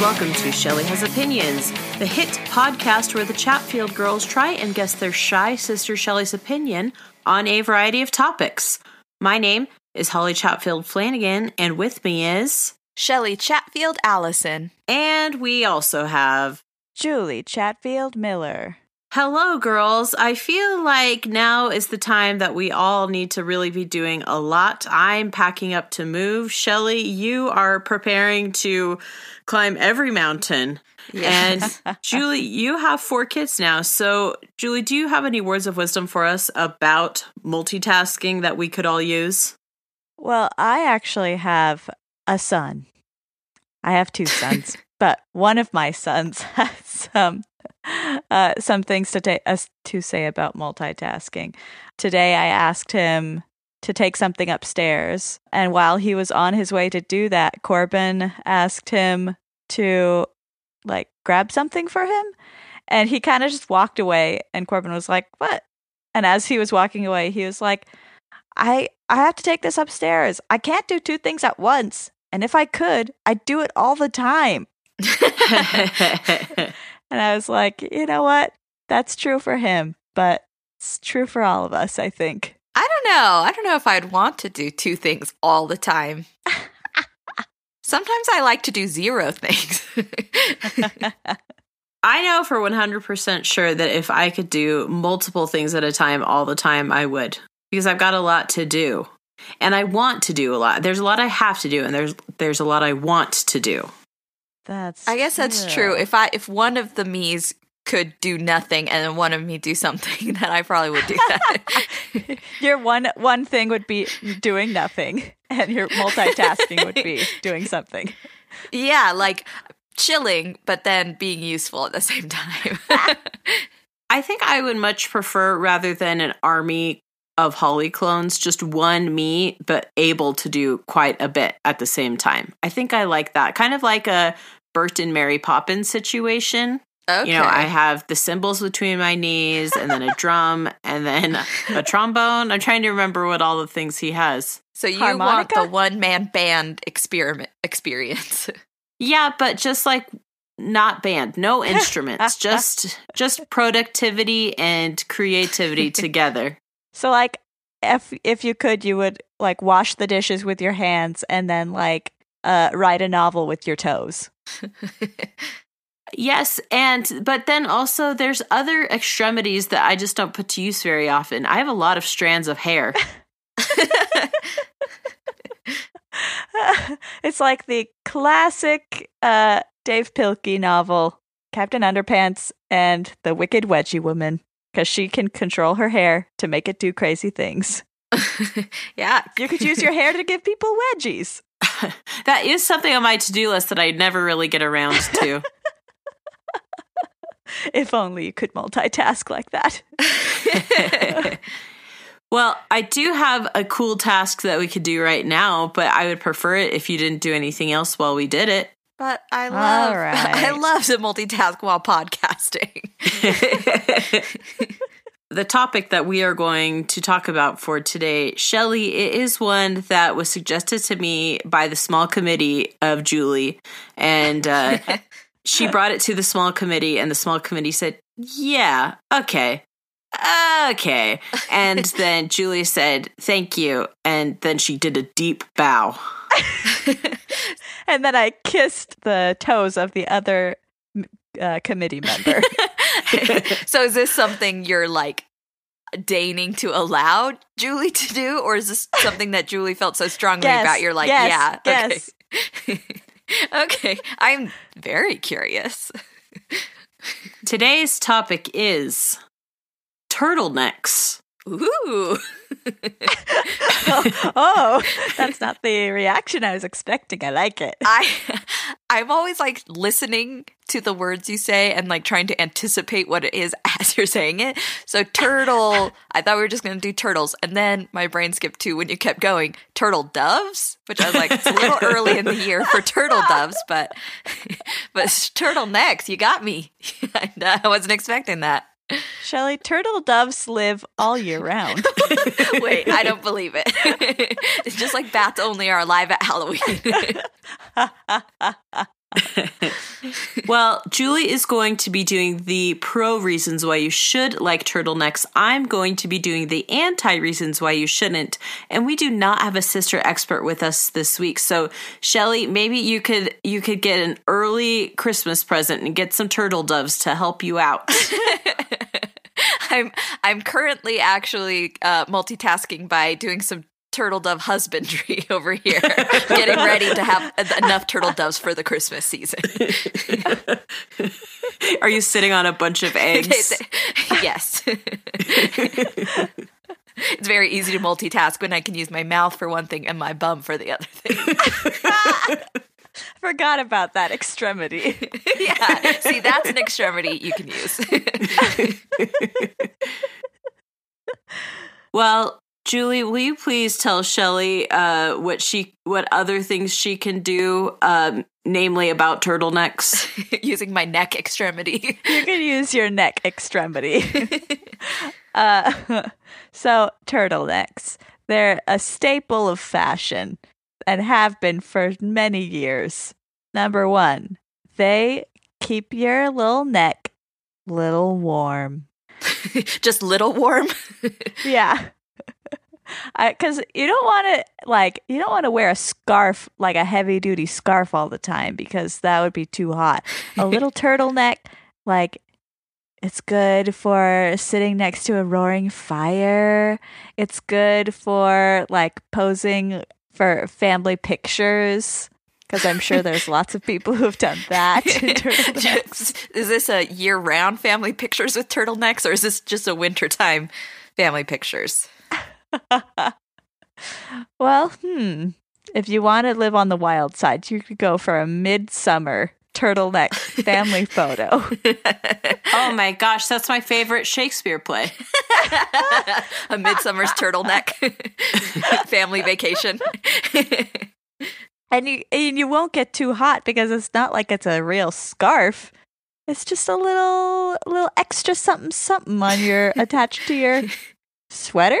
welcome to Shelley Has Opinions, the hit podcast where the Chatfield girls try and guess their shy sister Shelley's opinion on a variety of topics. My name is Holly Chatfield Flanagan, and with me is. Shelley Chatfield Allison. And we also have. Julie Chatfield Miller. Hello, girls. I feel like now is the time that we all need to really be doing a lot. I'm packing up to move. Shelly, you are preparing to climb every mountain. And Julie, you have four kids now. So, Julie, do you have any words of wisdom for us about multitasking that we could all use? Well, I actually have a son. I have two sons, but one of my sons has some uh, some things to take us to say about multitasking. Today, I asked him to take something upstairs, and while he was on his way to do that, Corbin asked him to like grab something for him, and he kind of just walked away. And Corbin was like, "What?" And as he was walking away, he was like, "I I have to take this upstairs. I can't do two things at once." And if I could, I'd do it all the time. And I was like, you know what? That's true for him, but it's true for all of us, I think. I don't know. I don't know if I'd want to do two things all the time. Sometimes I like to do zero things. I know for 100% sure that if I could do multiple things at a time all the time, I would because I've got a lot to do. And I want to do a lot. There's a lot I have to do and there's there's a lot I want to do. That's I guess that's true. If I if one of the me's could do nothing and then one of me do something, then I probably would do that. your one one thing would be doing nothing, and your multitasking would be doing something. Yeah, like chilling, but then being useful at the same time. I think I would much prefer rather than an army of Holly clones, just one me, but able to do quite a bit at the same time. I think I like that. Kind of like a Bert and Mary Poppins situation. Okay. You know, I have the cymbals between my knees and then a drum and then a trombone. I'm trying to remember what all the things he has. So you Harmonica? want the one man band experiment experience. Yeah, but just like not band, no instruments, just just productivity and creativity together. So, like, if if you could, you would like wash the dishes with your hands, and then like uh, write a novel with your toes. Yes, and but then also there's other extremities that I just don't put to use very often. I have a lot of strands of hair. it's like the classic uh, Dav Pilkey novel, Captain Underpants and the Wicked Wedgie Woman, because she can control her hair to make it do crazy things. yeah. You could use your hair to give people wedgies. that is something on my to-do list that I never really get around to. if only you could multitask like that. well, I do have a cool task that we could do right now, but I would prefer it if you didn't do anything else while we did it. But I love All right. I love to multitask while podcasting. the topic that we are going to talk about for today, Shelley, it is one that was suggested to me by the small committee of Julie. And uh, she brought it to the small committee, and the small committee said, Yeah, okay. Okay. And then Julie said, Thank you. And then she did a deep bow. and then I kissed the toes of the other uh, committee member. so is this something you're like deigning to allow Julie to do, or is this something that Julie felt so strongly Yes, about? You're like, yes, yeah, yes. okay. okay, I'm very curious. Today's topic is turtlenecks. Ooh. oh, that's not the reaction I was expecting. I like it. I I'm always like listening to the words you say and like trying to anticipate what it is as you're saying it. So turtle, I thought we were just gonna do turtles, and then my brain skipped to when you kept going turtle doves, which I was like, it's a little early in the year for turtle doves, but but turtlenecks, you got me. I wasn't expecting that. Shelley, turtle doves live all year round. Wait, I don't believe it. it's just like bats only are alive at Halloween. well, Julie is going to be doing the pro reasons why you should like turtlenecks. I'm going to be doing the anti reasons why you shouldn't. And we do not have a sister expert with us this week. So, Shelly, maybe you could you could get an early Christmas present and get some turtle doves to help you out. I'm I'm currently actually uh, multitasking by doing some turtle dove husbandry over here, getting ready to have enough turtle doves for the Christmas season. Are you sitting on a bunch of eggs? yes. it's very easy to multitask when I can use my mouth for one thing and my bum for the other thing. Forgot about that extremity. yeah. See, that's an extremity you can use. well, Julie, will you please tell Shelly uh, what she, what other things she can do, um, namely about turtlenecks? Using my neck extremity. you can use your neck extremity. uh, so turtlenecks, they're a staple of fashion and have been for many years. Number one, they keep your little neck little warm. Just little warm? yeah because you don't want to like you don't want to wear a scarf like a heavy duty scarf all the time because that would be too hot. A little turtleneck, like it's good for sitting next to a roaring fire. It's good for like posing for family pictures because I'm sure there's lots of people who have done that. is this a year round family pictures with turtlenecks or is this just a wintertime family pictures? well, hmm. If you want to live on the wild side, you could go for a midsummer turtleneck family photo. Oh. oh my gosh, that's my favorite Shakespeare play. a midsummer's turtleneck family vacation. and you and you won't get too hot because it's not like it's a real scarf. It's just a little little extra something something on your attached to your sweater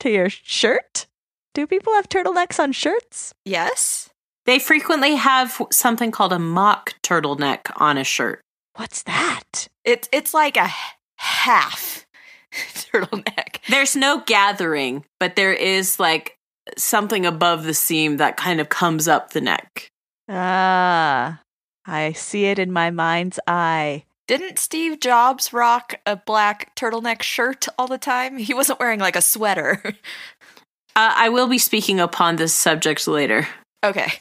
to your shirt? Do people have turtlenecks on shirts? Yes. They frequently have something called a mock turtleneck on a shirt. What's that? It's it's like a half turtleneck. There's no gathering, but there is like something above the seam that kind of comes up the neck. Ah, I see it in my mind's eye. Didn't Steve Jobs rock a black turtleneck shirt all the time? He wasn't wearing like a sweater. Uh, I will be speaking upon this subject later. Okay.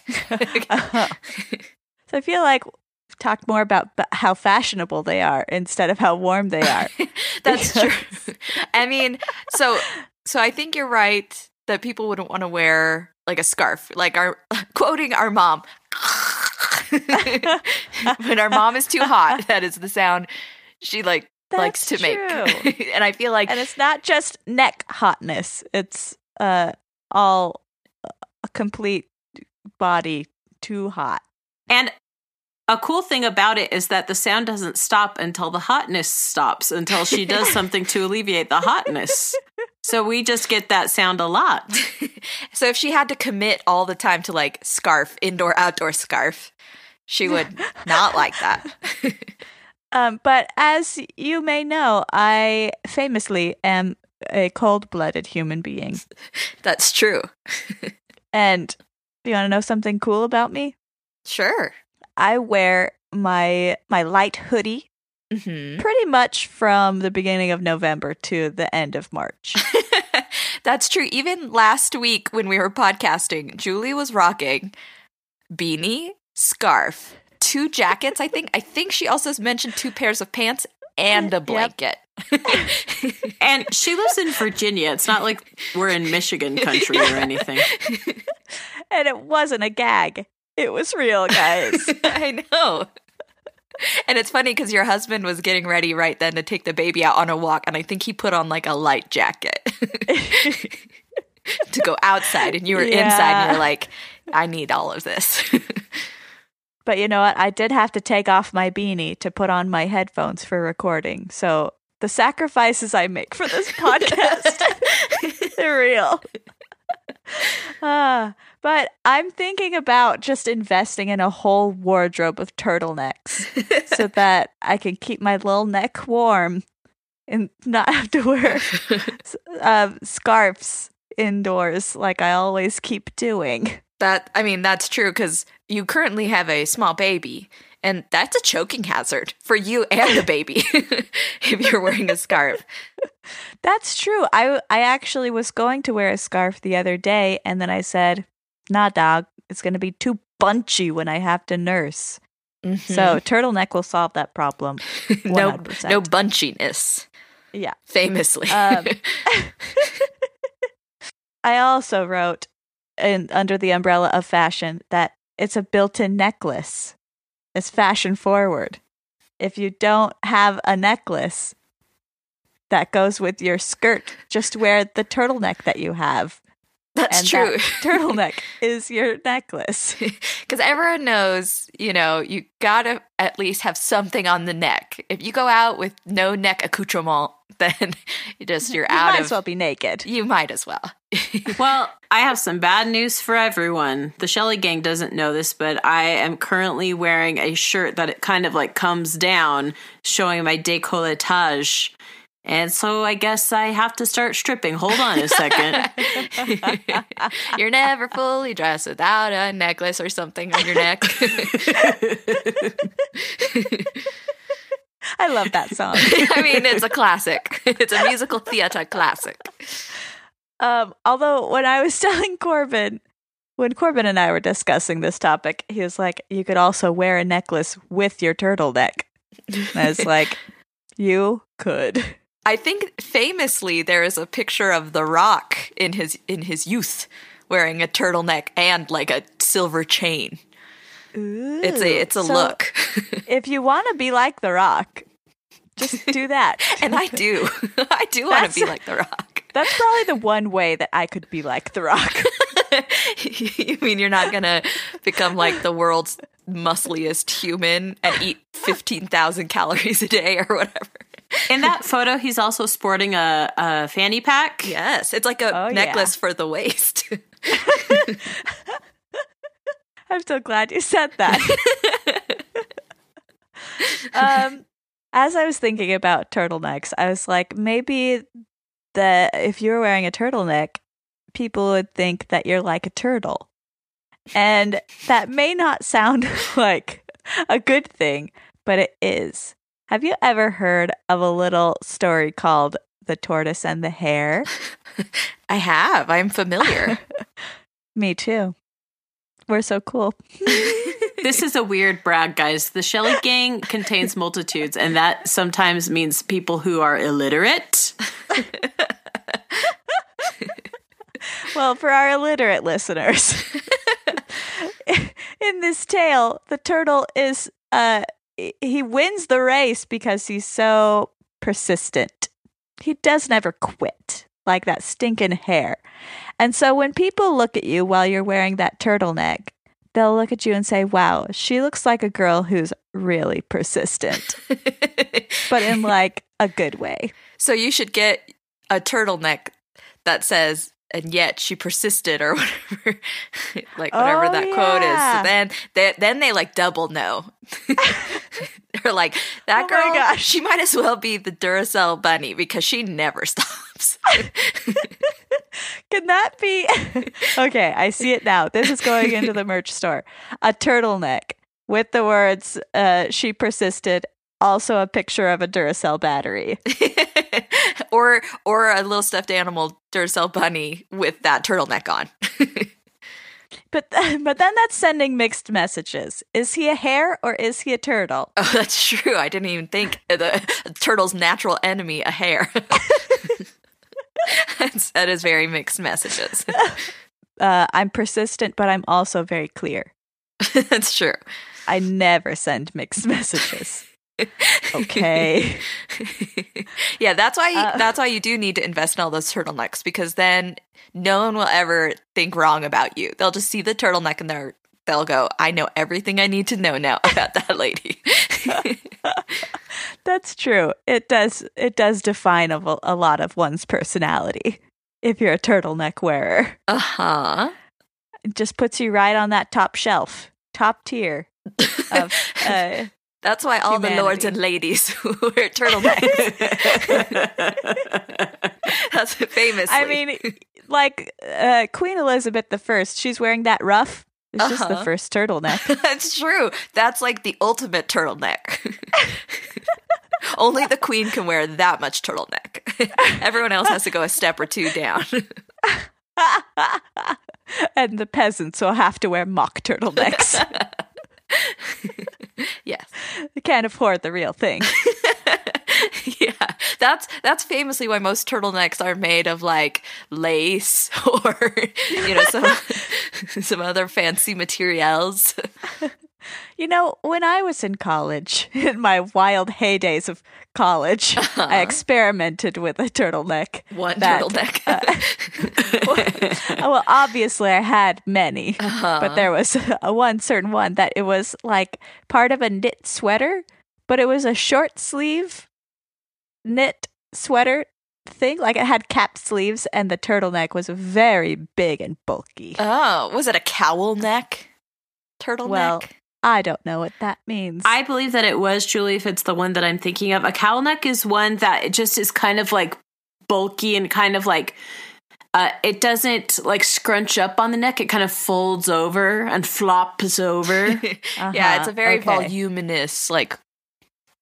uh, so I feel like we've talked more about how fashionable they are instead of how warm they are. That's true. I mean, so so I think you're right that people wouldn't want to wear like a scarf. Like our quoting our mom, when our mom is too hot, that is the sound she like That's likes to true. make. and I feel like And it's not just neck hotness. It's uh all a complete body too hot. And a cool thing about it is that the sound doesn't stop until the hotness stops, until she does something to alleviate the hotness. So we just get that sound a lot. so if she had to commit all the time to like scarf, indoor, outdoor scarf, she would not like that. um, but as you may know, I famously am a cold blooded human being. That's true. and do you want to know something cool about me? Sure. I wear my my light hoodie mm-hmm. pretty much from the beginning of November to the end of March. That's true. Even last week when we were podcasting, Julie was rocking beanie, scarf, two jackets. I think. I think she also mentioned two pairs of pants and a blanket. And she lives in Virginia. It's not like we're in Michigan country or anything. and it wasn't a gag. It was real, guys. I know. And it's funny because your husband was getting ready right then to take the baby out on a walk, and I think he put on like a light jacket to go outside, and you were yeah. inside, and you're like, I need all of this. but you know what? I did have to take off my beanie to put on my headphones for recording. So the sacrifices I make for this podcast, they're real. Uh, But I'm thinking about just investing in a whole wardrobe of turtlenecks so that I can keep my little neck warm and not have to wear uh, scarves indoors like I always keep doing. That I mean, that's true because you currently have a small baby, and that's a choking hazard for you and the baby if you're wearing a scarf. That's true. I I actually was going to wear a scarf the other day, and then I said, "Nah, dog, it's going to be too bunchy when I have to nurse." Mm-hmm. So turtleneck will solve that problem. no, 100%. no bunchiness. Yeah. Famously. Um, I also wrote in under the umbrella of fashion that it's a built-in necklace. It's fashion forward. If you don't have a necklace that goes with your skirt, just wear the turtleneck that you have. That's and true. that turtleneck is your necklace. Because everyone knows, you know, you gotta at least have something on the neck. If you go out with no neck accoutrement, then you just you're you out might of. as well be naked. You might as well. Well, I have some bad news for everyone. The Shelly gang doesn't know this, but I am currently wearing a shirt that it kind of like comes down, showing my décolletage. And so I guess I have to start stripping. Hold on a second. You're never fully dressed without a necklace or something on your neck. I love that song. I mean, it's a classic. It's a musical theater classic. Um, although when I was telling Corbin, when Corbin and I were discussing this topic, he was like, "You could also wear a necklace with your turtleneck." And I was like, "You could." I think famously there is a picture of The Rock in his in his youth wearing a turtleneck and like a silver chain. It's a it's a So, look. If you want to be like The Rock, just do that. and I do. I do want to be like The Rock. That's probably the one way that I could be like The Rock. you mean you're not going to become like the world's muscliest human and eat 15,000 calories a day or whatever? In that photo, he's also sporting a, a fanny pack. Yes, it's like a Oh, yeah. necklace for the waist. I'm so glad you said that. um, as I was thinking about turtlenecks, I was like, maybe that if you're wearing a turtleneck, people would think that you're like a turtle. And that may not sound like a good thing, but it is. Have you ever heard of a little story called The Tortoise and the Hare? I have. I'm familiar. Me too. We're so cool. This is a weird brag, guys. The Shelly gang contains multitudes, and that sometimes means people who are illiterate. Well, for our illiterate listeners, in this tale, the turtle is uh he wins the race because he's so persistent. He does never quit, like that stinking hair. And so when people look at you while you're wearing that turtleneck, they'll look at you and say, "Wow, she looks like a girl who's really persistent." but in like a good way. so you should get a turtleneck that says and yet she persisted or whatever like whatever Oh, that quote is so then they, then they like double no they're like that Oh girl gosh. she might as well be the duracell bunny because she never stops Can that be? okay, I see it now. This is going into the merch store. A turtleneck with the words, uh, she persisted, also a picture of a Duracell battery. Or or a little stuffed animal duracell bunny with that turtleneck on But, but then that's sending mixed messages. Is he a hare or is he a turtle? oh that's true i didn't even think the turtle's natural enemy a hare that is very mixed messages Uh, I'm persistent, but I'm also very clear. that's true I never send mixed messages. Okay. yeah, that's why you, Uh, that's why you do need to invest in all those turtlenecks because then no one will ever think wrong about you. They'll just see the turtleneck and they're they'll go, "I know everything I need to know now about that lady." That's true. It does. It does define a, a lot of one's personality. If you're a turtleneck wearer, uh huh. It just puts you right on that top shelf, top tier of uh, That's why all the lords and ladies wear turtlenecks. That's famous. I mean, like uh, Queen Elizabeth the First, she's wearing that ruff. It's just the Uh-huh. first turtleneck. that's true. That's like the ultimate turtleneck. Only the queen can wear that much turtleneck. Everyone else has to go a step or two down. and the peasants will have to wear mock turtlenecks. yes. can't afford the real thing. yeah. That's that's famously why most turtlenecks are made of like lace or you know some some other fancy materials. You know, when I was in college, in my wild heydays of college, I experimented with a turtleneck. One that- turtleneck. Oh, well, obviously, I had many, Uh-huh. but there was a one certain one that it was like part of a knit sweater, but it was a short sleeve knit sweater thing. Like it had cap sleeves, and the turtleneck was very big and bulky. oh, was it a cowl neck? Turtleneck? Well, I don't know what that means. I believe that it was Julie. If it's the one that I'm thinking of, a cowl neck is one that it just is kind of like bulky and kind of like uh, it doesn't like scrunch up on the neck. It kind of folds over and flops over. yeah, it's Uh-huh, a very okay. voluminous like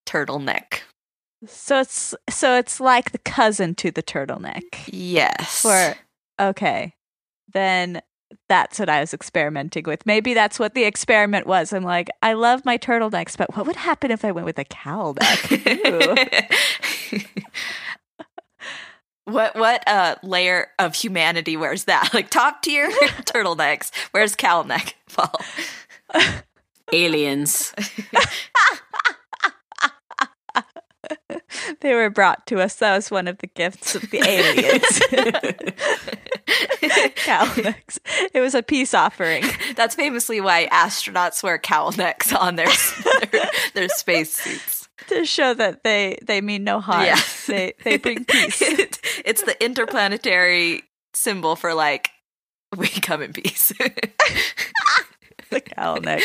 turtleneck. so it's so it's like the cousin to the turtleneck. Yes. For okay, then that's what I was experimenting with. Maybe that's what the experiment was. I'm like, I love my turtlenecks, but what would happen if I went with a cowl neck? What what uh layer of humanity wears that? Like top tier turtlenecks. Where's cowl neck? Paul? Aliens. they were brought to us. That was one of the gifts of the aliens. cowl necks. It was a peace offering. That's famously why astronauts wear cowl necks on their their, their space suits. to show that they they mean no harm. Yeah. They they bring peace. It- it's the interplanetary symbol for like we come in peace. the cowl neck.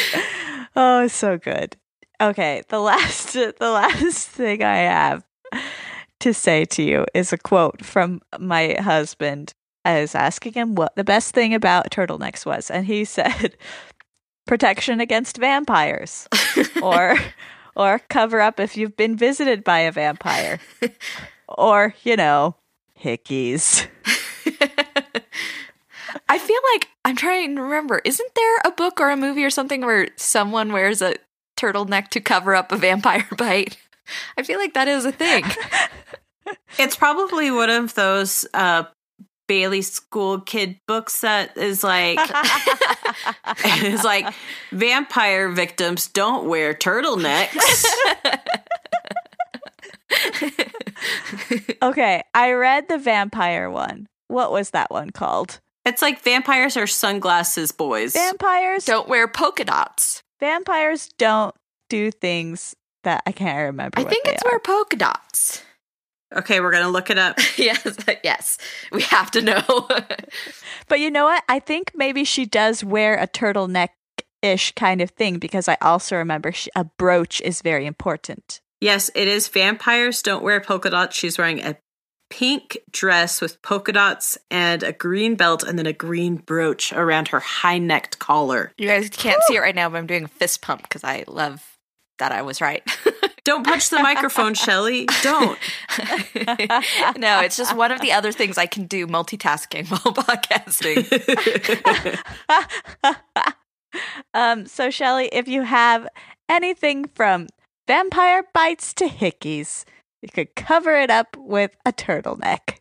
Oh, it's so good. Okay, the last the last thing I have to say to you is a quote from my husband. I was asking him what the best thing about turtlenecks was, and he said protection against vampires or or cover up if you've been visited by a vampire. Or, you know, hickeys. I feel like I'm trying to remember. Isn't there a book or a movie or something where someone wears a turtleneck to cover up a vampire bite? I feel like that is a thing. It's probably one of those uh, Bailey School kid books that is like is like vampire victims don't wear turtlenecks. Okay, I read the vampire one. What was that one called? it's like vampires are sunglasses boys. Vampires Don't wear polka dots. Vampires don't do things that I can't remember. I what think they it's are. wear polka dots. okay, we're gonna look it up. yes, yes. We have to know. But you know what? I think maybe she does wear a turtleneck ish kind of thing because I also remember she, a brooch is very important. Yes, it is vampires don't wear polka dots. She's wearing a pink dress with polka dots and a green belt and then a green brooch around her high necked collar. you guys can't see it right now, but I'm doing a fist pump because I love that I was right. Don't punch the microphone, Shelly. Don't. no, it's just one of the other things I can do multitasking while podcasting. Um, so Shelly, if you have anything from vampire bites to hickeys, you could cover it up with a turtleneck.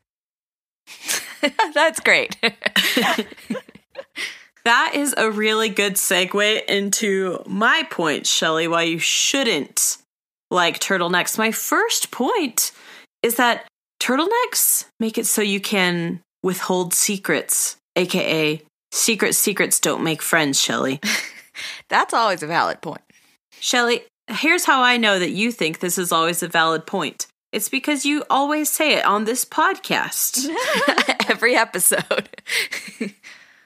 That's great. That is a really good segue into my point, Shelly, why you shouldn't like turtlenecks. My first point is that turtlenecks make it so you can withhold secrets, aka secret secrets don't make friends, Shelly. That's always a valid point. Shelly, here's how I know that you think this is always a valid point. It's because you always say it on this podcast. Every episode.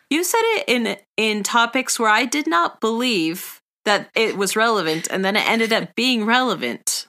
You said it in in topics where I did not believe that it was relevant, and then it ended up being relevant.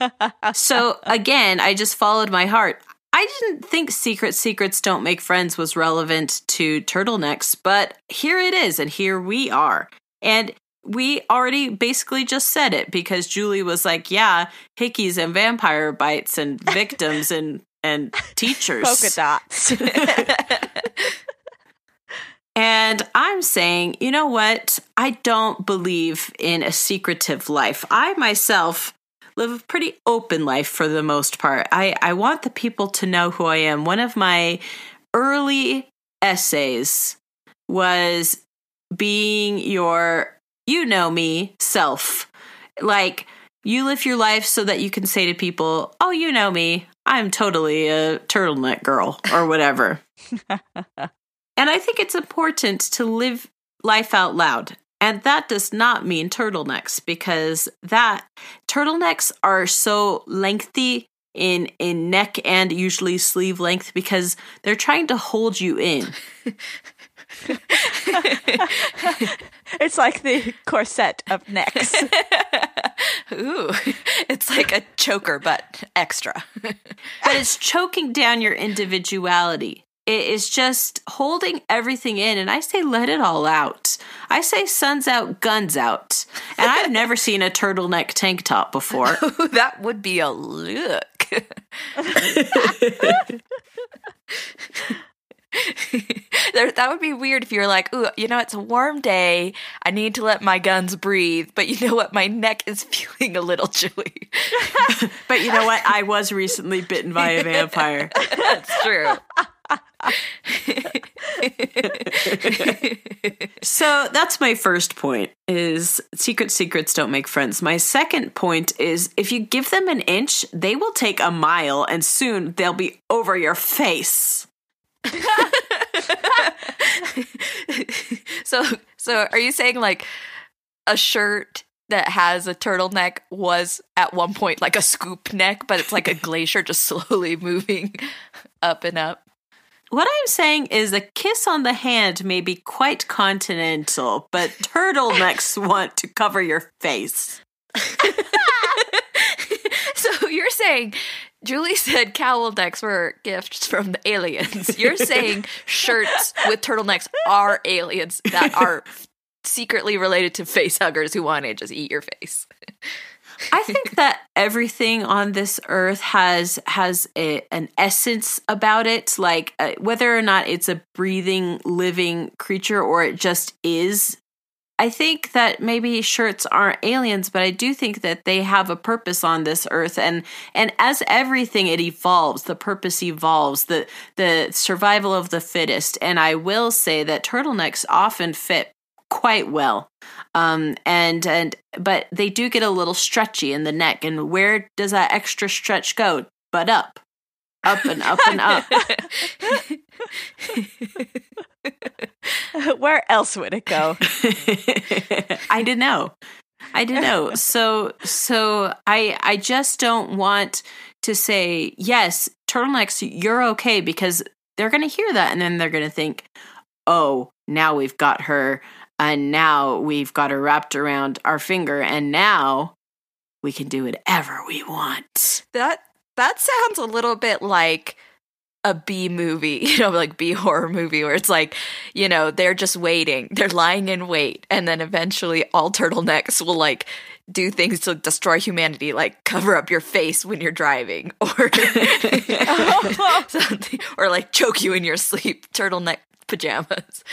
so again, I just followed my heart. I didn't think Secret Secrets Don't Make Friends was relevant to turtlenecks, but here it is, and here we are. And we already basically just said it because Julie was like, "Yeah, hickeys and vampire bites and victims and and teachers, polka dots." and I'm saying, you know what? I don't believe in a secretive life. I myself live a pretty open life for the most part. I I want the people to know who I am. One of my early essays was being your you know me self. Like, you live your life so that you can say to people, oh, you know me. I'm totally a turtleneck girl or whatever. and I think it's important to live life out loud. And that does not mean turtlenecks because that turtlenecks are so lengthy in in neck and usually sleeve length because they're trying to hold you in. it's like the corset of necks. Ooh, it's like a choker, but extra. but it's choking down your individuality. It is just holding everything in. And I say, let it all out. I say, suns out, guns out. And I've never seen a turtleneck tank top before. that would be a look. There, that would be weird if you're like, ooh, you know, it's a warm day. I need to let my guns breathe, but you know what? My neck is feeling a little chilly. but you know what? I was recently bitten by a vampire. That's true. so that's my first point is secret secrets don't make friends. My second point is if you give them an inch, they will take a mile and soon they'll be over your face. so so are you saying like a shirt that has a turtleneck was at one point like a scoop neck, but it's like a glacier just slowly moving up and up? What I'm saying is a kiss on the hand may be quite continental, but turtlenecks want to cover your face. so you're saying Julie said cowl necks were gifts from the aliens. You're saying shirts with turtlenecks are aliens that are secretly related to face huggers who want to just eat your face. I think that everything on this earth has has a, an essence about it, like uh, whether or not it's a breathing, living creature or it just is I think that maybe shirts aren't aliens, but I do think that they have a purpose on this earth and and as everything it evolves, the purpose evolves, the the survival of the fittest. And I will say that turtlenecks often fit quite well. Um and and but they do get a little stretchy in the neck and where does that extra stretch go? But up. Up and up and up. Where else would it go? I didn't know. I didn't know. So so I I just don't want to say yes, turtlenecks, you're okay because they're going to hear that and then they're going to think, "Oh, now we've got her and now we've got her wrapped around our finger and now we can do whatever we want." That that sounds a little bit like a B movie, you know, like B horror movie where it's like, you know, they're just waiting. They're lying in wait. And then eventually all turtlenecks will like do things to destroy humanity, like cover up your face when you're driving or something, or like choke you in your sleep. Turtleneck pajamas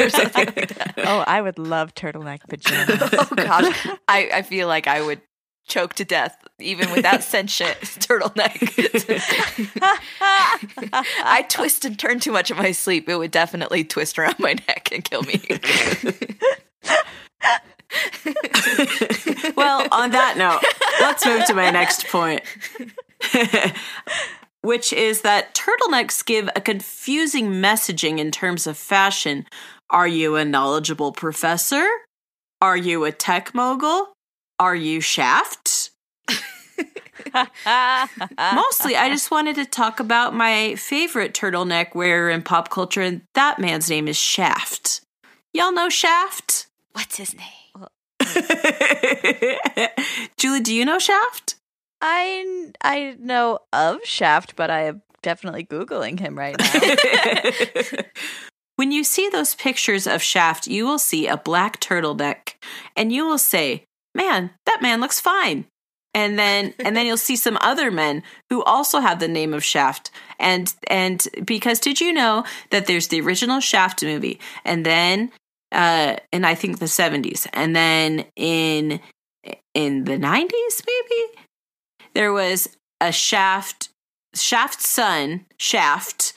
or something like that. Oh, I would love turtleneck pajamas. oh gosh. I, I feel like I would choke to death even with that sentient turtleneck. I twist and turn too much in my sleep. It would definitely twist around my neck and kill me. well, on that note, let's move to my next point. Which is that turtlenecks give a confusing messaging in terms of fashion. Are you a knowledgeable professor? Are you a tech mogul? Are you Shaft? Mostly, I just wanted to talk about my favorite turtleneck wearer in pop culture, and that man's name is Shaft. Y'all know Shaft? What's his name? Julie, do you know Shaft? I I know of Shaft, but I am definitely googling him right now. when you see those pictures of Shaft, you will see a black turtleneck, and you will say, "Man, that man looks fine." And then and then you'll see some other men who also have the name of Shaft. And and because did you know that there's the original Shaft movie, and then uh in I think the 70s, and then in in the 90s maybe there was a Shaft Shaft's son, Shaft,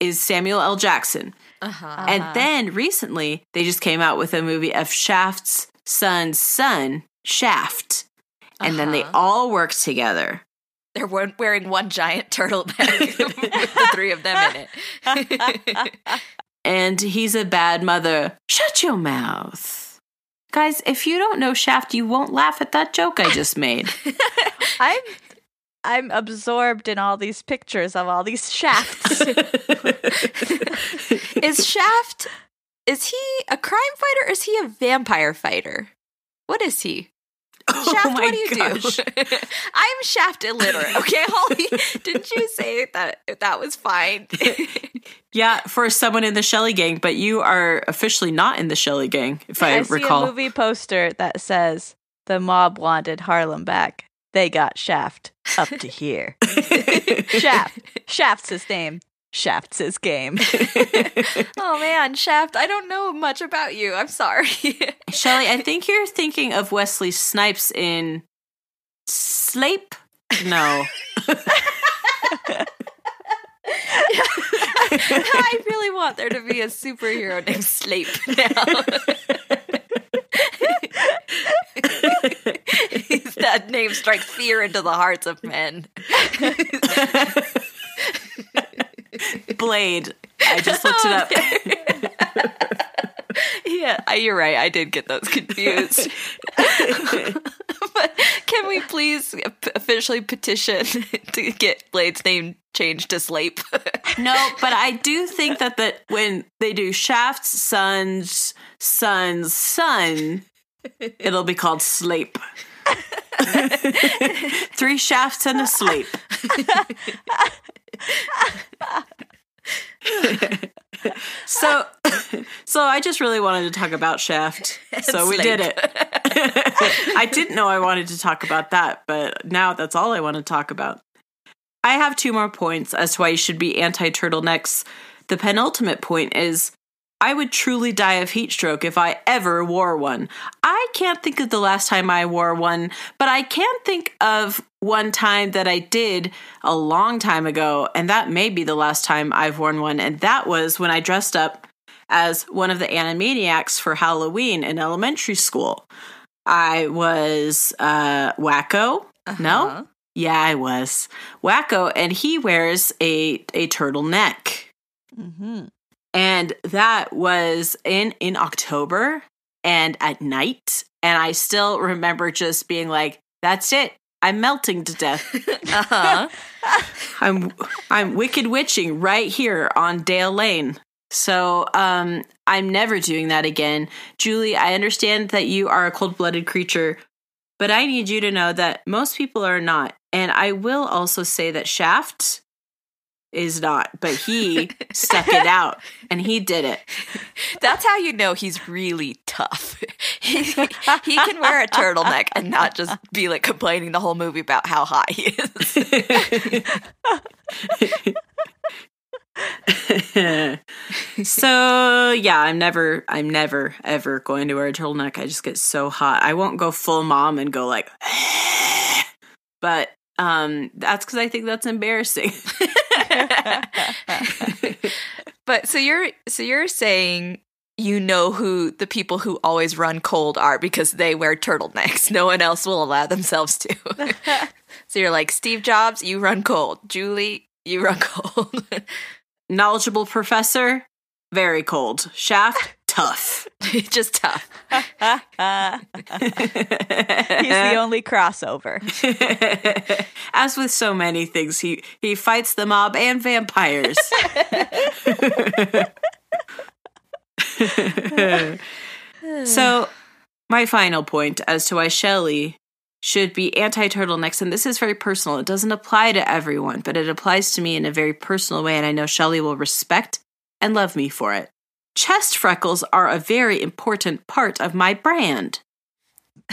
is Samuel L. Jackson. Uh-huh. Uh-huh. And then recently, they just came out with a movie of Shaft's son's son, Shaft. And then they Uh-huh. all work together. They're wearing one giant turtleneck with the three of them in it. And he's a bad mother. Shut your mouth. Guys, if you don't know Shaft, you won't laugh at that joke I just made. I'm I'm absorbed in all these pictures of all these shafts. is Shaft is he a crime fighter or is he a vampire fighter? What is he? Oh Shaft, oh my what do you gosh. do? I'm Shaft illiterate. Okay, Holly, didn't you say that that was fine? Yeah, for someone in the Shelley gang, but you are officially not in the Shelley gang, if I, I see a recall. movie poster that says the mob wanted Harlem back. They got Shaft up to here. Shaft. Shaft's his name. Shaft's his game. oh man, Shaft, I don't know much about you. I'm sorry. Shelley, I think you're thinking of Wesley Snipes in Sleep? No. I really want there to be a superhero named Sleep now. that name strikes fear into the hearts of men. Blade. I just looked it up. Yeah, I- you're right. I did get those confused. but can we please officially petition to get Blade's name changed to Slape? No, but I do think that the when they do Shaft's son's son's son, it'll be called Slape. Three shafts and a sleep. so so I just really wanted to talk about Shaft. So we did it. I didn't know I wanted to talk about that, but now that's all I want to talk about. I have two more points as to why you should be anti turtlenecks. The penultimate point is I would truly die of heat stroke if I ever wore one. I can't think of the last time I wore one, but I can think of one time that I did a long time ago, and that may be the last time I've worn one, and that was when I dressed up as one of the Animaniacs for Halloween in elementary school. I was uh, Wakko. No? Uh-huh. Yeah, I was. Wakko, and he wears a, a turtleneck hmm and that was in in October and at night. And I still remember just being like that's it. I'm melting to death. Uh-huh. I'm I'm wicked witching right here on Dale Lane. So um I'm never doing that again. Julie I understand that you are a cold-blooded creature but I need you to know that most people are not. And I will also say that Shaft is not but he stuck it out and he did it That's how you know he's really tough. he, he can wear a turtleneck and not just be like complaining the whole movie about how hot he is. so yeah, I'm never, I'm never ever going to wear a turtleneck. I just get so hot. I won't go full mom and go like, but um, that's because I think that's embarrassing. but so you're so you're saying you know who the people who always run cold are because they wear turtlenecks. No one else will allow themselves to. so you're like Steve Jobs, you run cold. Julie, you run cold. Knowledgeable professor, very cold. Shaft, tough. just tough. He's the only crossover. As with so many things, he he fights the mob and vampires. so, my final point as to why Shelley should be anti turtlenecks, and this is very personal. It doesn't apply to everyone, but it applies to me in a very personal way, and I know Shelley will respect and love me for it. Chest freckles are a very important part of my brand.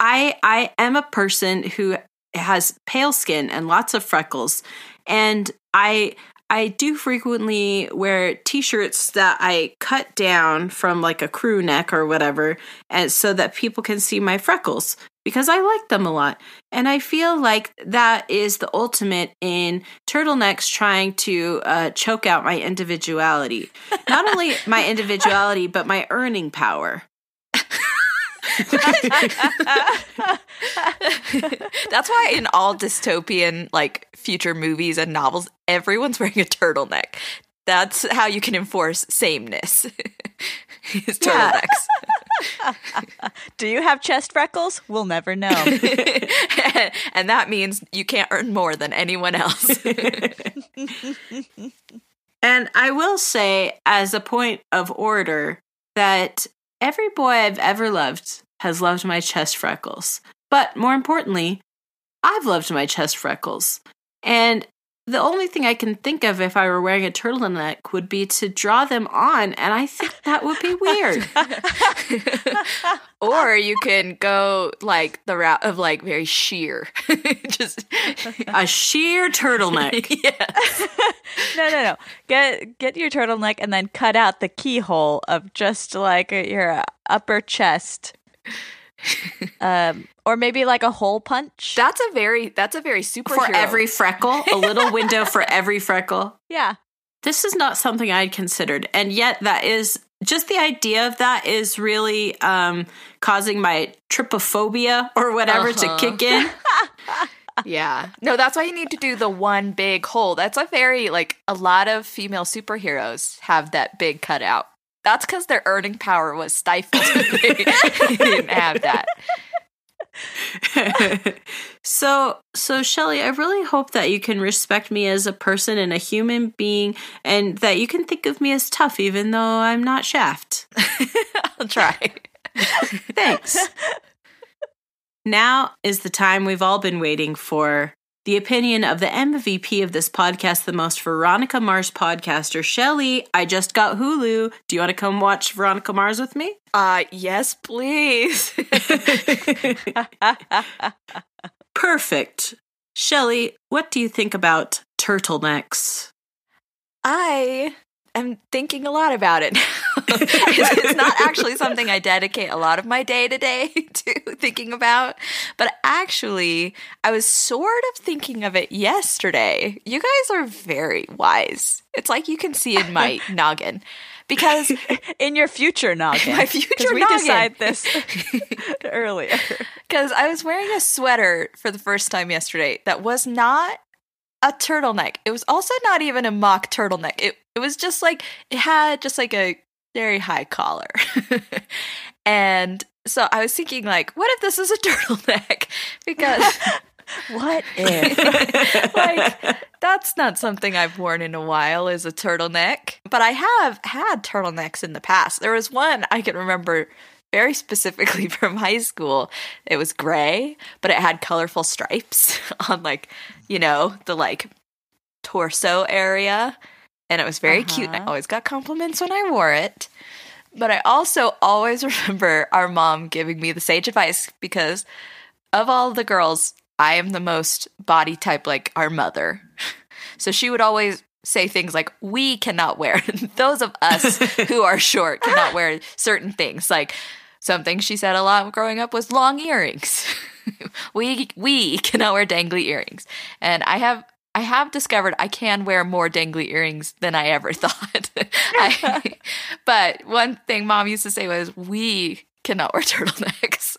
I I am a person who has pale skin and lots of freckles and I I do frequently wear t-shirts that I cut down from like a crew neck or whatever and so that people can see my freckles because I like them a lot. And I feel like that is the ultimate in turtlenecks trying to uh, choke out my individuality. Not only my individuality, but my earning power. That's why in all dystopian like future movies and novels, everyone's wearing a turtleneck. That's how you can enforce sameness. Is turtlenecks. Do you have chest freckles? We'll never know. and that means you can't earn more than anyone else. and I will say, as a point of order, that every boy I've ever loved has loved my chest freckles. But more importantly, I've loved my chest freckles. And the only thing I can think of if I were wearing a turtleneck would be to draw them on, and I think that would be weird. or you can go like the route of like very sheer, just a sheer turtleneck. yes. no, no, no. Get get your turtleneck and then cut out the keyhole of just like your upper chest um, or maybe like a hole punch. That's a very that's a very super for every freckle, a little window for every freckle. Yeah, this is not something I'd considered, and yet that is just the idea of that is really um, causing my trypophobia or whatever uh-huh. to kick in. yeah. No, that's why you need to do the one big hole. That's a very like a lot of female superheroes have that big cutout. That's because their earning power was stifled. they didn't have that. so so Shelley, I really hope that you can respect me as a person and a human being and that you can think of me as tough even though I'm not Shaft. I'll try. Thanks. Now is the time we've all been waiting for the opinion of the MVP of this podcast, the most Veronica Mars podcaster, Shelley. I just got Hulu. Do you want to come watch Veronica Mars with me? Uh, yes, please. Perfect. Shelley, what do you think about turtlenecks? I am thinking a lot about it. it's, not actually something I dedicate a lot of my day to day to thinking about, but actually, I was sort of thinking of it yesterday. You guys are very wise. It's like you can see in my noggin because in your future noggin, my future we noggin. decided this earlier. Because I was wearing a sweater for the first time yesterday that was not a turtleneck. It was also not even a mock turtleneck. It it was just like it had just like a very high collar. and so I was thinking like what if this is a turtleneck? Because what if like that's not something I've worn in a while is a turtleneck. But I have had turtlenecks in the past. There was one I can remember very specifically from high school. It was gray, but it had colorful stripes on like, you know, the like torso area. And it was very uh-huh. cute. I always got compliments when I wore it. But I also always remember our mom giving me the sage advice because of all the girls, I am the most body type like our mother. So she would always say things like, We cannot wear, those of us who are short cannot wear certain things. Like, Something she said a lot growing up was long earrings. we we cannot wear dangly earrings. And I have I have discovered I can wear more dangly earrings than I ever thought. I, but one thing mom used to say was we cannot wear turtlenecks.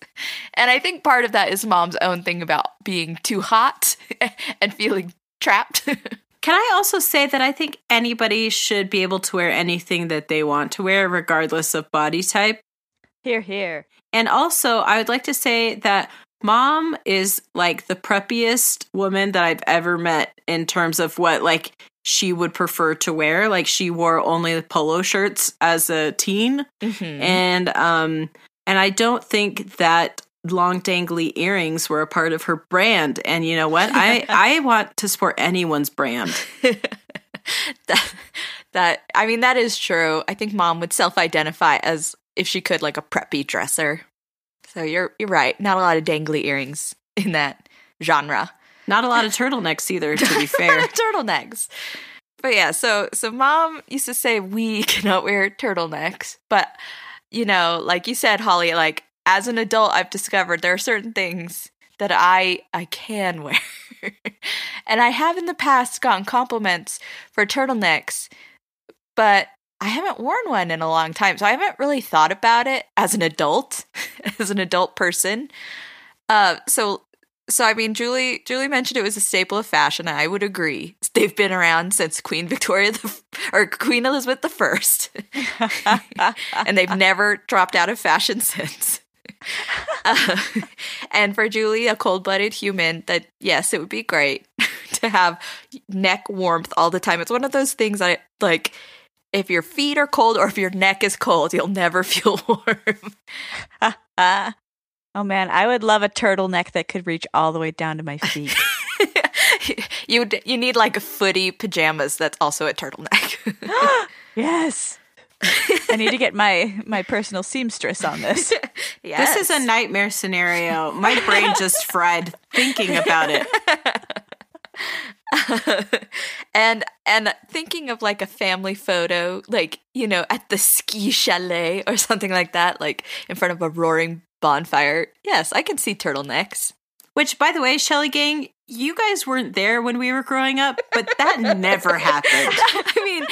And I think part of that is mom's own thing about being too hot and feeling trapped. Can I also say that I think anybody should be able to wear anything that they want to wear, regardless of body type? Here, here. And also, I would like to say that mom is like the preppiest woman that I've ever met in terms of what like she would prefer to wear. Like she wore only polo shirts as a teen. Mhm. And um and I don't think that long dangly earrings were a part of her brand. And you know what? I I want to support anyone's brand. that, that I mean that is true. I think mom would self-identify as if she could like a preppy dresser. So you're you're right. Not a lot of dangly earrings in that genre. Not a lot of turtlenecks either, to be fair. turtlenecks. But yeah, so so mom used to say we cannot wear turtlenecks, but you know, like you said, Holly, like as an adult, I've discovered there are certain things that I I can wear, and I have in the past gotten compliments for turtlenecks, but I haven't worn one in a long time, so I haven't really thought about it as an adult, as an adult person. Uh, so so I mean, Julie Julie mentioned it was a staple of fashion. I would agree. They've been around since Queen Victoria the, or Queen Elizabeth First, and they've never dropped out of fashion since. Uh, and for Julie, a cold-blooded human, that yes, it would be great to have neck warmth all the time. It's one of those things I like. If your feet are cold or if your neck is cold, you'll never feel warm. oh man, I would love a turtleneck that could reach all the way down to my feet. you would- you need like a footy pajamas that's also a turtleneck. yes. I need to get my my personal seamstress on this. yes. This is a nightmare scenario. My brain just fried thinking about it. and and thinking of like a family photo, like you know, at the ski chalet or something like that, like in front of a roaring bonfire. Yes, I can see turtlenecks. Which, by the way, Shelley Gang, you guys weren't there when we were growing up, but that never happened. I mean,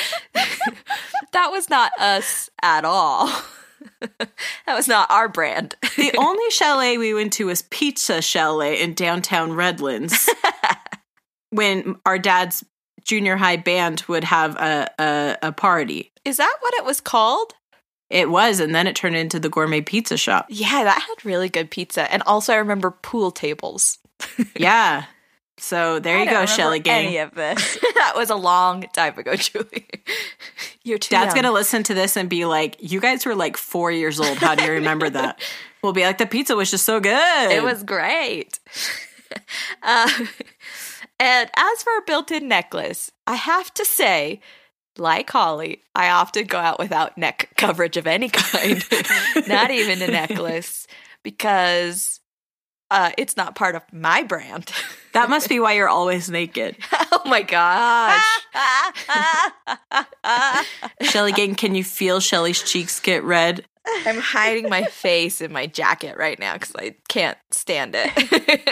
that was not us at all. that was not our brand. The only chalet we went to was Pizza Chalet in downtown Redlands. When our dad's junior high band would have a, a, a party. Is that what it was called? It was, and then it turned into the gourmet pizza shop. Yeah, that had really good pizza. And also, I remember pool tables. Yeah. So there I you go, Shelley Gang. Any of this. that was a long time ago, Julie. You're too Dad's young. gonna listen to this and be like, "You guys were like four years old. How do you remember that?" We'll be like, "The pizza was just so good." It was great. uh, and as for a built-in necklace, I have to say, like Holly, I often go out without neck coverage of any kind, not even a necklace, because uh, it's not part of my brand. That must be why you're always naked. oh my gosh. Shelley Gang, can you feel Shelley's cheeks get red? I'm hiding my face in my jacket right now because I can't stand it.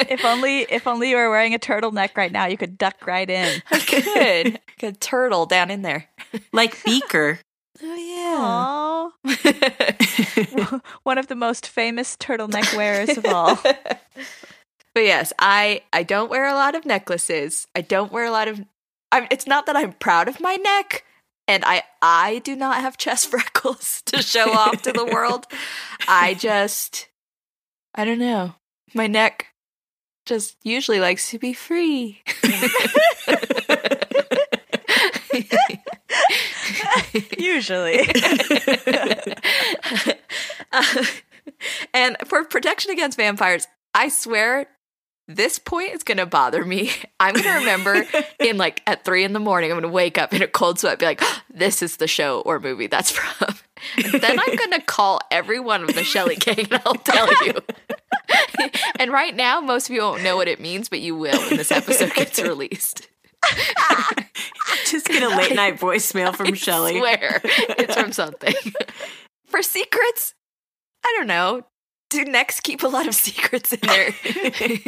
if only if only you were wearing a turtleneck right now, you could duck right in. I Good. Good turtle down in there. Like Beaker. Oh, yeah. One of the most famous turtleneck wearers of all. But yes, I I don't wear a lot of necklaces. I don't wear a lot of. I'm, it's not that I'm proud of my neck, and I I do not have chest freckles to show off to the world. I just I don't know. My neck just usually likes to be free. Usually. Uh, and for protection against vampires, I swear this point is going to bother me. I'm going to remember in like at three in the morning, I'm going to wake up in a cold sweat, be like, this is the show or movie that's from. And then I'm going to call every one of the Shelley gang and I'll tell you. and right now, most of you won't know what it means, but you will when this episode gets released. Just get a late night voicemail from I Shelley. swear it's from something. For secrets, I don't know. Do necks keep a lot of secrets in there?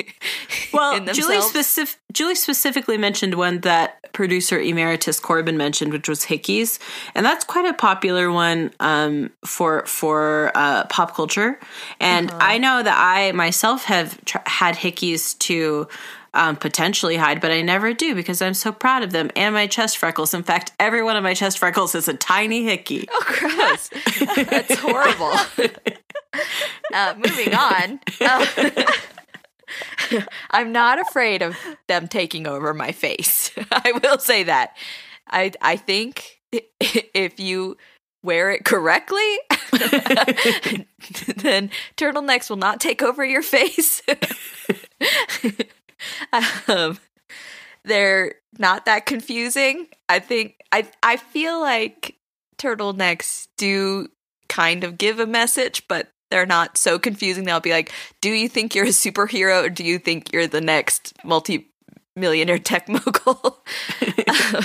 Well, in Julie, specif- Julie specifically mentioned one that producer emeritus Corbin mentioned, which was hickeys, and that's quite a popular one um, for for uh, pop culture. And Uh-huh. I know that I myself have tr- had hickeys to um, potentially hide, but I never do because I'm so proud of them and my chest freckles. In fact, every one of my chest freckles is a tiny hickey. Oh, gross. That's horrible. uh, moving on. Uh, I'm not afraid of them taking over my face. I will say that. I I think if you wear it correctly, then turtlenecks will not take over your face. um, they're not that confusing. I think I I feel like turtlenecks do kind of give a message, but they're not so confusing. They'll be like, "Do you think you're a superhero, or do you think you're the next multi-millionaire tech mogul?" Um,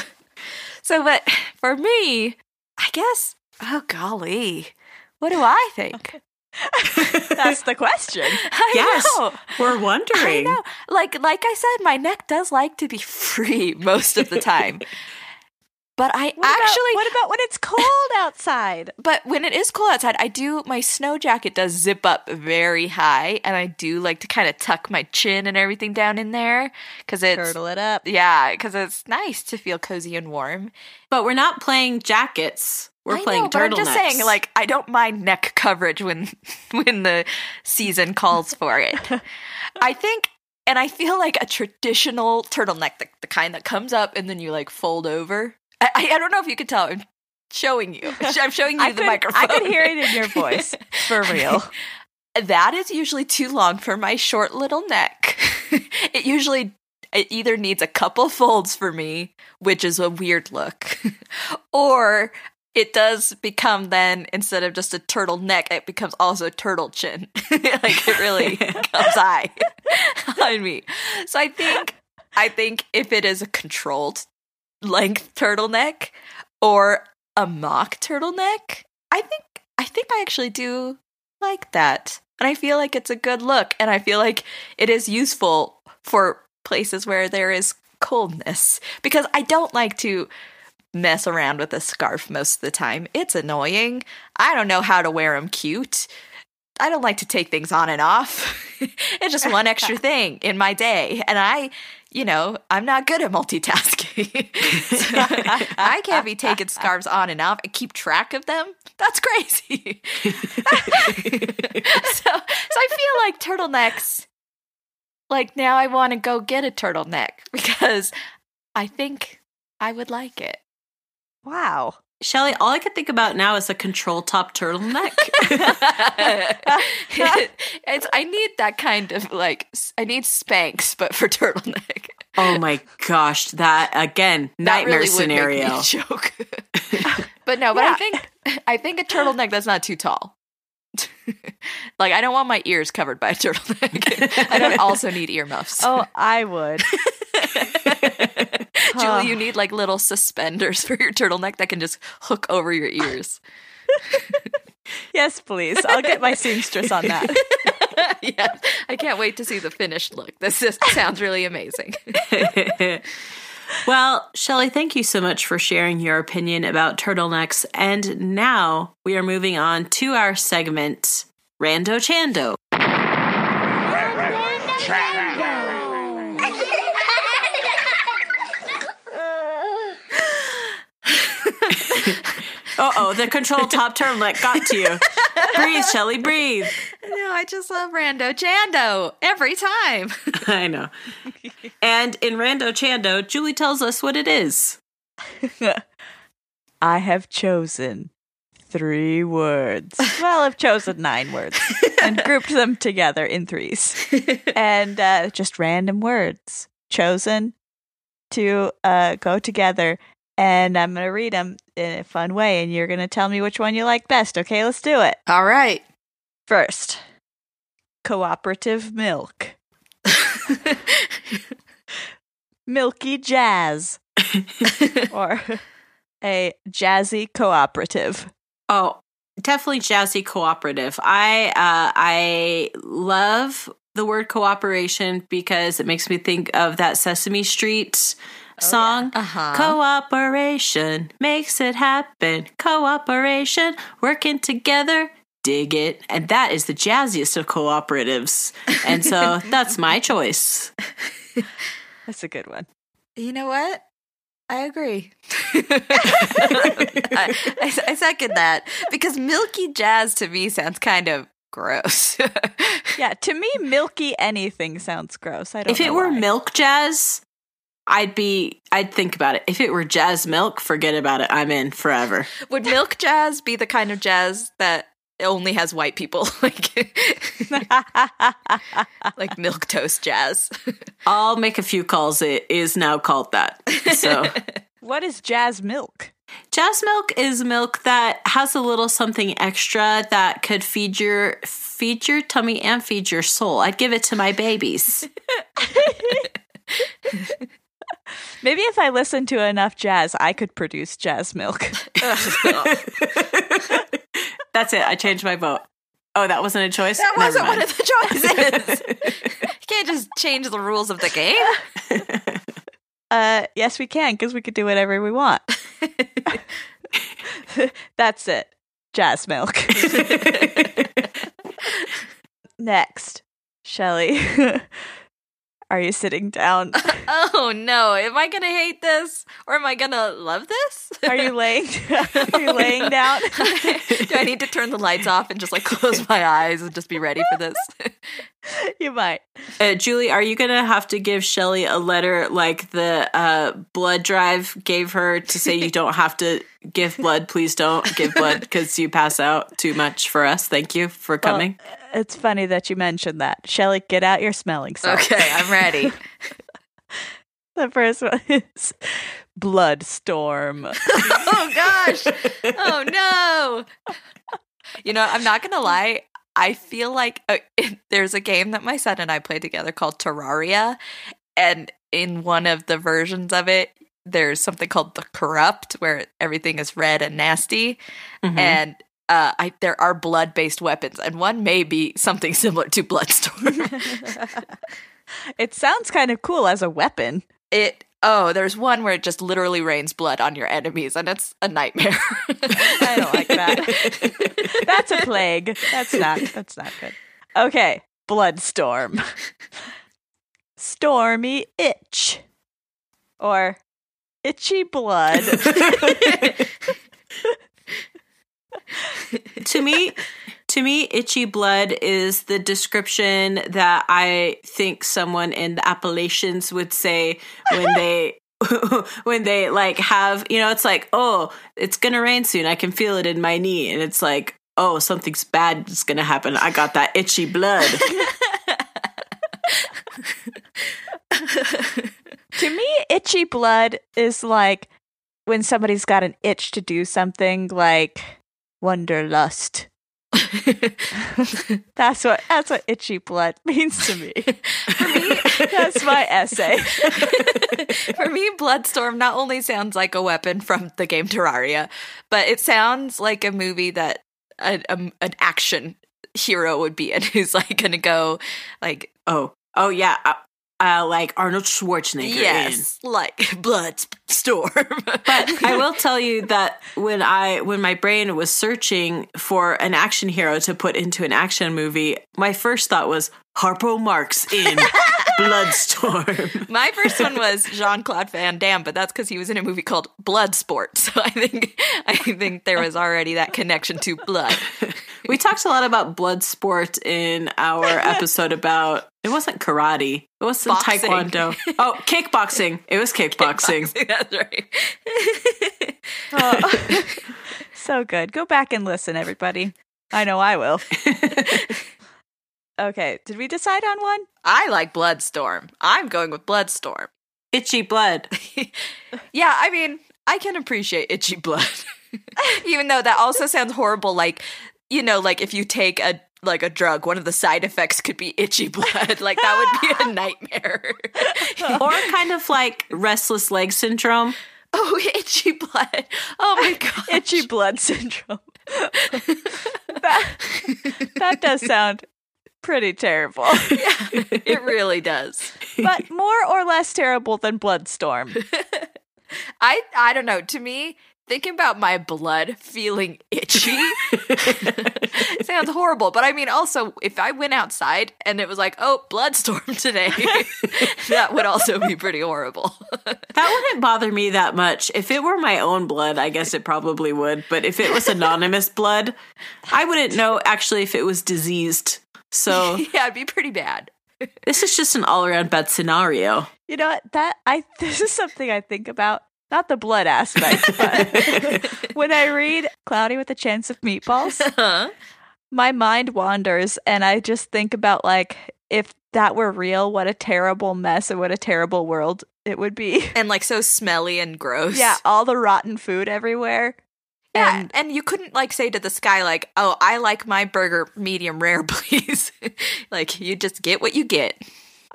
so, but for me, I guess, oh golly, what do I think? That's the question. I Yes, know. We're I wondering. know. Like like I said, my neck does like to be free most of the time. But I What actually about, what about when it's cold outside? but when it is cold outside, I do my snow jacket does zip up very high and I do like to kind of tuck my chin and everything down in there cuz it's Turtle it up. yeah, cuz it's nice to feel cozy and warm. But we're not playing jackets. We're I playing know, but I'm just turtlenecks. saying like I don't mind neck coverage when when the season calls for it. I think and I feel like a traditional turtleneck, the, the kind that comes up and then you like fold over. I, I, don't know if you could tell. I'm showing you. I'm showing you the could, microphone. I could hear it in your voice. For real. that is usually too long for my short little neck. it usually it either needs a couple folds for me, which is a weird look, or it does become then instead of just a turtle neck, it becomes also a turtle chin. like it really comes high on me. So I think I think if it is a controlled length turtleneck or a mock turtleneck, I think I think I actually do like that. And I feel like it's a good look and I feel like it is useful for places where there is coldness because I don't like to mess around with a scarf most of the time. It's annoying. I don't know how to wear them cute. I don't like to take things on and off. it's just one extra thing in my day. And I, you know, I'm not good at multitasking. so I can't be taking scarves on and off and keep track of them. That's crazy. so, so I feel like turtlenecks, like now I want to go get a turtleneck because I think I would like it. Wow. Shelley, all I can think about now is a control top turtleneck. it's I need that kind of like I need Spanx, but for turtleneck. oh my gosh, that again, That nightmare really would make me scenario. joke. but no, but Yeah. I think I think a turtleneck that's not too tall. like I don't want my ears covered by a turtleneck. I don't also need earmuffs. Oh, I would. Julie, you need like little suspenders for your turtleneck that can just hook over your ears. Yes, please. I'll get my seamstress on that. yeah, I can't wait to see the finished look. This just sounds really amazing. well, Shelley, thank you so much for sharing your opinion about turtlenecks. And now we are moving on to our segment, Rando Chando. Uh oh, the control top turtleneck got to you. breathe, Shelley, breathe. no, I just love Rando Chando every time. I know. And in Rando Chando, Julie tells us what it is. I have chosen three words. Well, I've chosen nine words and grouped them together in threes. And uh, just random words chosen to uh, go together. And I'm going to read them in a fun way, and you're going to tell me which one you like best. Okay, let's do it. All right. First, cooperative milk. Milky jazz. or a jazzy cooperative. Oh, definitely jazzy cooperative. I uh, I love the word cooperation because it makes me think of that Sesame Street song. Uh-huh. Cooperation makes it happen. Cooperation, working together, dig it. And that is the jazziest of cooperatives. And so that's my choice. That's a good one. You know what? I agree. I, I, I second that because milky jazz to me sounds kind of gross. Yeah, to me, milky anything sounds gross. I don't. Know. If it were why. milk jazz, I'd be I'd think about it. If it were jazz milk, forget about it. I'm in forever. Would milk jazz be the kind of jazz that only has white people like like milk toast jazz? I'll make a few calls. It is now called that. So what is jazz milk? jazz milk is milk that has a little something extra that could feed your feed your tummy and feed your soul. I'd give it to my babies. Maybe if I listened to enough jazz, I could produce jazz milk. That's it. I changed my vote. Oh, that wasn't a choice. That wasn't one of the choices. you can't just change the rules of the game. Uh, yes, we can because we could do whatever we want. That's it. Jazz milk. Next, Shelley. Are you sitting down? Oh no, am I gonna hate this or am I gonna love this? Are you laying? Are you laying down? Do I need to turn the lights off and just like close my eyes and just be ready for this? you might. Uh, Julie, are you going to have to give Shelley a letter like the uh, blood drive gave her to say you don't have to give blood? Please don't give blood because you pass out too much for us. Thank you for Well, coming. It's funny that you mentioned that. Shelley, get out your smelling salts. Okay, I'm ready. The first one is Bloodstorm. oh gosh. Oh no. You know, I'm not gonna lie. I feel like uh, there's a game that my son and I play together called Terraria, and in one of the versions of it, there's something called the Corrupt, where everything is red and nasty, Mhm. and uh, I, there are blood-based weapons, and one may be something similar to Bloodstorm. it sounds kind of cool as a weapon. it oh, there's one where it just literally rains blood on your enemies, and it's a nightmare. I don't like that. That's a plague. That's not that's not good. Okay, Bloodstorm. Stormy itch. Or itchy blood. to me, to me, itchy blood is the description that I think someone in the Appalachians would say when they when they like have you know it's like oh it's gonna rain soon. I can feel it in my knee. And it's like oh something's bad is gonna happen. I got that itchy blood. To me, itchy blood is like when somebody's got an itch to do something like wanderlust. That's what that's what itchy blood means to me. For me, that's my essay. For me, Bloodstorm not only sounds like a weapon from the game Terraria, but it sounds like a movie that a, a, an action hero would be in who's like gonna go like oh oh yeah uh, uh, like Arnold Schwarzenegger in. yes like Bloodstorm. But I will tell you that when I when my brain was searching for an action hero to put into an action movie, my first thought was Harpo Marx in Bloodstorm. My first one was Jean Claude Van Damme, but that's because he was in a movie called Bloodsport. So I think I think there was already that connection to blood. We talked a lot about blood sport in our episode about it wasn't karate. It wasn't Boxing. taekwondo. Oh, kickboxing. It was kickboxing. That's right. Oh, so good. Go back and listen, everybody. I know I will. Okay, did we decide on one? I like Bloodstorm. I'm going with Bloodstorm. Itchy blood. Yeah, I mean, I can appreciate itchy blood. Even though that also sounds horrible like you know, like if you take a like a drug, one of the side effects could be itchy blood. Like that would be a nightmare. or kind of like restless leg syndrome. oh, itchy blood. Oh my god. Itchy blood syndrome. that, that does sound pretty terrible, Yeah, it really does. but more or less terrible than Bloodstorm. I I don't know. To me, thinking about my blood feeling itchy sounds horrible. But I mean, also, if I went outside and it was like, oh, bloodstorm today, that would also be pretty horrible. That wouldn't bother me that much. If it were my own blood, I guess it probably would. But if it was anonymous blood, I wouldn't know actually if it was diseased. So yeah, it'd be pretty bad. this is just an all around bad scenario. You know what? That I this is something I think about. Not the blood aspect, but when I read Cloudy with a Chance of Meatballs, Huh? my mind wanders and I just think about like if that were real, what a terrible mess and what a terrible world it would be. And like so smelly and gross. yeah, all the rotten food everywhere. Yeah, And and, you couldn't like say to the sky like, "Oh, I like my burger medium rare, please." like you just get what you get.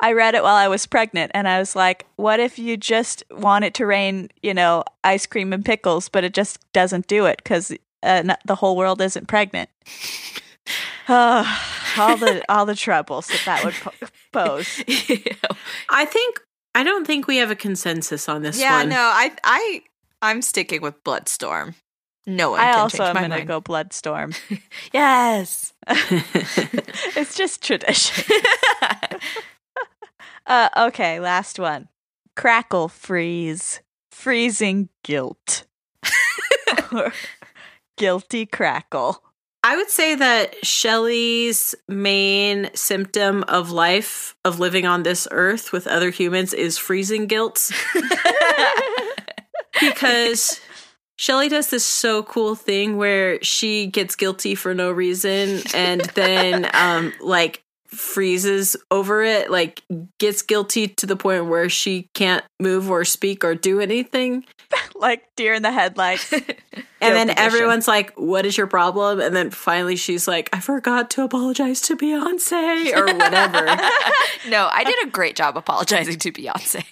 I read it while I was pregnant and I was like, what if you just want it to rain, you know, ice cream and pickles, but it just doesn't do it because uh, n- the whole world isn't pregnant? Oh, all the all the troubles that that would po- pose. I think I don't think we have a consensus on this one. yeah, one. no, I I I'm sticking with Bloodstorm. No one I can also change am my going to go Bloodstorm. Yes. it's just tradition. Uh, okay, last one. Crackle freeze. Freezing guilt. Guilty crackle. I would say that Shelley's main symptom of life, of living on this earth with other humans, is freezing guilt. because Shelley does this so cool thing where she gets guilty for no reason and then um like freezes over it, like gets guilty to the point where she can't move or speak or do anything. like deer in the headlights. And then everyone's like, "What is your problem?" And then finally she's like, "I forgot to apologize to Beyonce or whatever." no, I did a great job apologizing to Beyonce.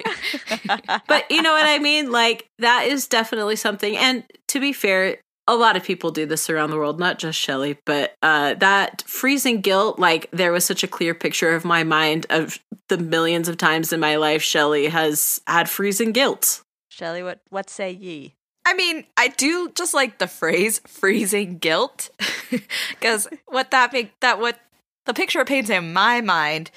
but you know what I mean? Like that is definitely something. And to be fair, a lot of people do this around the world, not just Shelley, but uh, that freezing guilt. Like there was such a clear picture of my mind of the millions of times in my life Shelley has had freezing guilt. Shelley, what what say ye? I mean, I do just like the phrase "freezing guilt" because what that make that what the picture it paints in my mind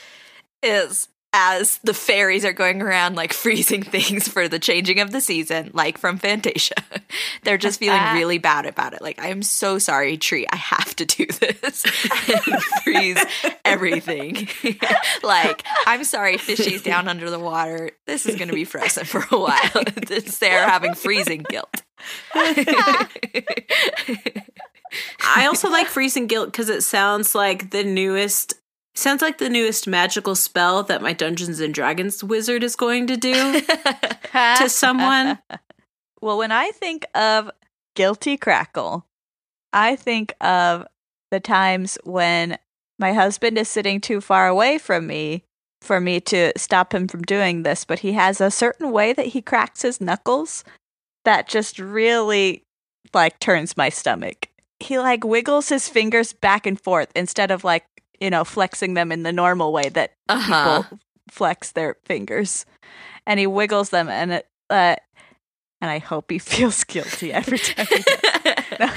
is as the fairies are going around like freezing things for the changing of the season, like from Fantasia. They're just feeling really bad about it. Like, I am so sorry, tree. I have to do this and freeze everything. like, I'm sorry, fishies down under the water. This is going to be frozen for a while. They're having freezing guilt. I also like freezing guilt because it sounds like the newest. Sounds like the newest magical spell that my Dungeons and Dragons wizard is going to do to someone. Well, when I think of guilty crackle, I think of the times when my husband is sitting too far away from me for me to stop him from doing this, but he has a certain way that he cracks his knuckles that just really like turns my stomach. He like wiggles his fingers back and forth instead of like, you know, flexing them in the normal way that Uh-huh. people flex their fingers, and he wiggles them, and it, uh, and I hope he feels guilty every time. No.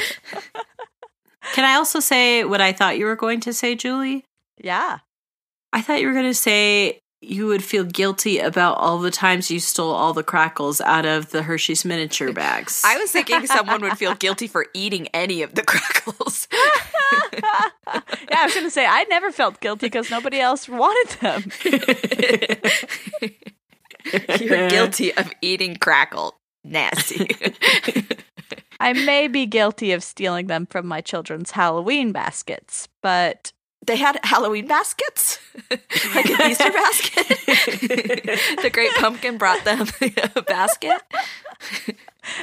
Can I also say what I thought you were going to say, Julie? yeah, I thought you were going to say you would feel guilty about all the times you stole all the crackles out of the Hershey's miniature bags. I was thinking someone would feel guilty for eating any of the crackles. yeah. I was gonna say I never felt guilty because nobody else wanted them. You're guilty of eating crackle. Nasty. I may be guilty of stealing them from my children's Halloween baskets, but they had Halloween baskets, like an Easter basket. the Great Pumpkin brought them a basket.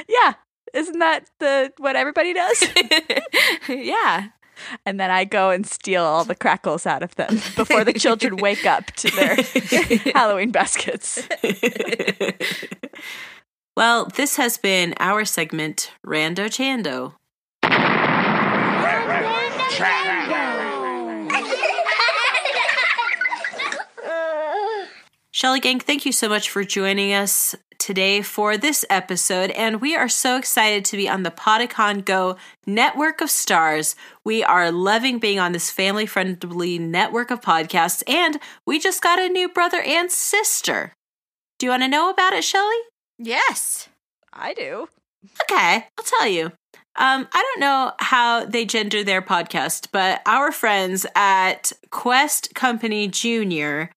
yeah, isn't that the what everybody does? yeah. And then I go and steal all the crackles out of them before the children wake up to their Halloween baskets. well, this has been our segment, Rando Chando. Shelley Gang, thank you so much for joining us today for this episode, and we are so excited to be on the Podicon Go network of stars. We are loving being on this family friendly network of podcasts, and we just got a new brother and sister. Do you want to know about it, Shelley? Yes. I do. Okay, I'll tell you. Um, I don't know how they gender their podcast, but our friends at Quest Company Junior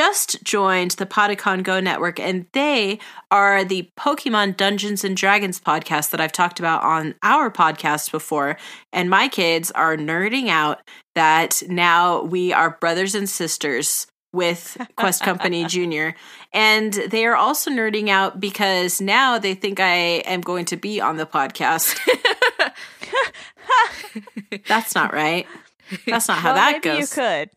just joined the Podicon Go network, and they are the Pokemon Dungeons and Dragons podcast that I've talked about on our podcast before. And my kids are nerding out that now we are brothers and sisters with Quest Company Junior. And they are also nerding out because now they think I am going to be on the podcast. That's not right. That's not how well, that maybe goes. you could.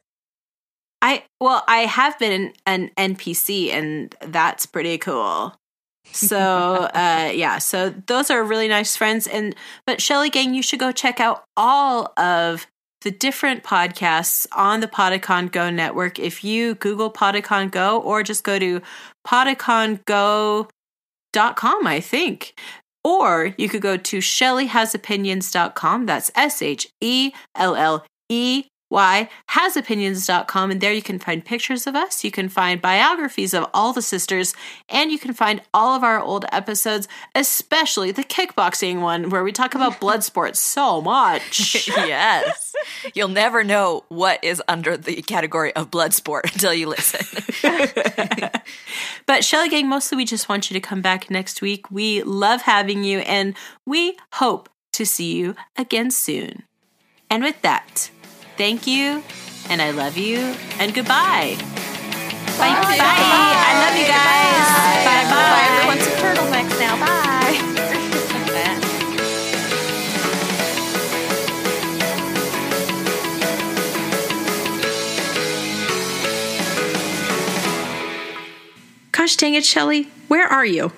I well, I have been an NPC, and that's pretty cool. So uh, yeah, so those are really nice friends. And but Shelley Gang, you should go check out all of the different podcasts on the Podicon Go network. If you Google Podicon Go or just go to podicongo.com, I think. Or you could go to shelleyhasopinions.com. That's S H E L L E Y hasopinions.com. And there you can find pictures of us. You can find biographies of all the sisters. And you can find all of our old episodes, especially the kickboxing one where we talk about blood sports so much. yes. You'll never know what is under the category of blood sport until you listen. but Shelley Gang, mostly we just want you to come back next week. We love having you and we hope to see you again soon. And with that, thank you and I love you and goodbye. Bye. Bye. Bye. I love you guys. Bye. Bye. Bye. Everyone's a turtlenecks now. Bye. Gosh dang it, Shelley. Where are you?